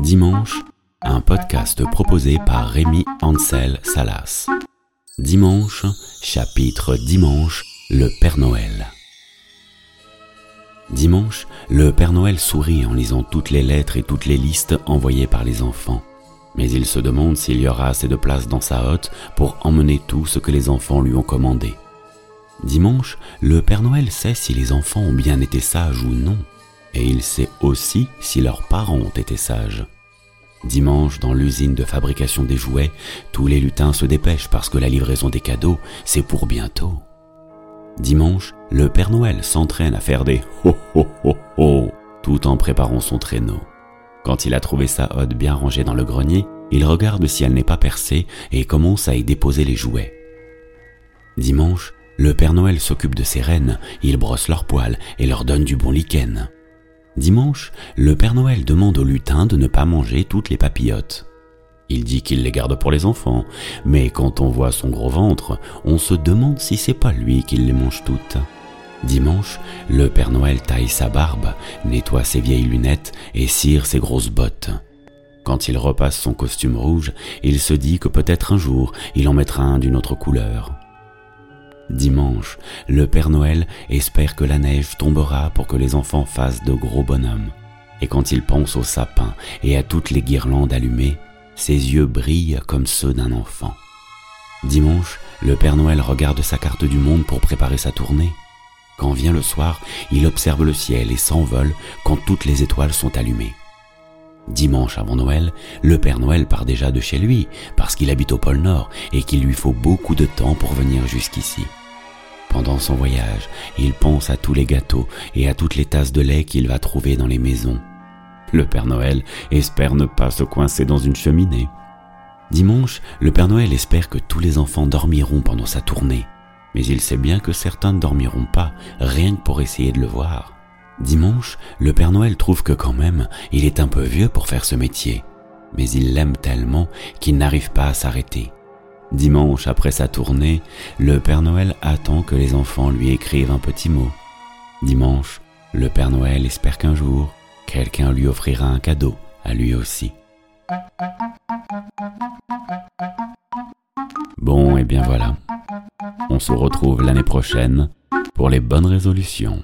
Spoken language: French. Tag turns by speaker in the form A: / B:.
A: Dimanche, un podcast proposé par Rémi Ansel Salas. Dimanche, chapitre Dimanche, le Père Noël. Dimanche, le Père Noël sourit en lisant toutes les lettres et toutes les listes envoyées par les enfants. Mais il se demande s'il y aura assez de place dans sa hotte pour emmener tout ce que les enfants lui ont commandé. Dimanche, le Père Noël sait si les enfants ont bien été sages ou non, et il sait aussi si leurs parents ont été sages. Dimanche, dans l'usine de fabrication des jouets, tous les lutins se dépêchent parce que la livraison des cadeaux, c'est pour bientôt. Dimanche, le Père Noël s'entraîne à faire des ho ho ho ho tout en préparant son traîneau. Quand il a trouvé sa hotte bien rangée dans le grenier, il regarde si elle n'est pas percée et commence à y déposer les jouets. Dimanche, le Père Noël s'occupe de ses reines, il brosse leurs poils et leur donne du bon lichen. Dimanche, le Père Noël demande aux lutins de ne pas manger toutes les papillotes. Il dit qu'il les garde pour les enfants, mais quand on voit son gros ventre, on se demande si c'est pas lui qui les mange toutes. Dimanche, le Père Noël taille sa barbe, nettoie ses vieilles lunettes et cire ses grosses bottes. Quand il repasse son costume rouge, il se dit que peut-être un jour il en mettra un d'une autre couleur. Dimanche, le Père Noël espère que la neige tombera pour que les enfants fassent de gros bonhommes. Et quand il pense au sapin et à toutes les guirlandes allumées, ses yeux brillent comme ceux d'un enfant. Dimanche, le Père Noël regarde sa carte du monde pour préparer sa tournée. Quand vient le soir, il observe le ciel et s'envole quand toutes les étoiles sont allumées. Dimanche avant Noël, le Père Noël part déjà de chez lui parce qu'il habite au pôle Nord et qu'il lui faut beaucoup de temps pour venir jusqu'ici. Pendant son voyage, il pense à tous les gâteaux et à toutes les tasses de lait qu'il va trouver dans les maisons. Le Père Noël espère ne pas se coincer dans une cheminée. Dimanche, le Père Noël espère que tous les enfants dormiront pendant sa tournée, mais il sait bien que certains ne dormiront pas, rien que pour essayer de le voir. Dimanche, le Père Noël trouve que quand même, il est un peu vieux pour faire ce métier, mais il l'aime tellement qu'il n'arrive pas à s'arrêter. Dimanche, après sa tournée, le Père Noël attend que les enfants lui écrivent un petit mot. Dimanche, le Père Noël espère qu'un jour, quelqu'un lui offrira un cadeau, à lui aussi. Bon, et bien voilà. On se retrouve l'année prochaine pour les bonnes résolutions.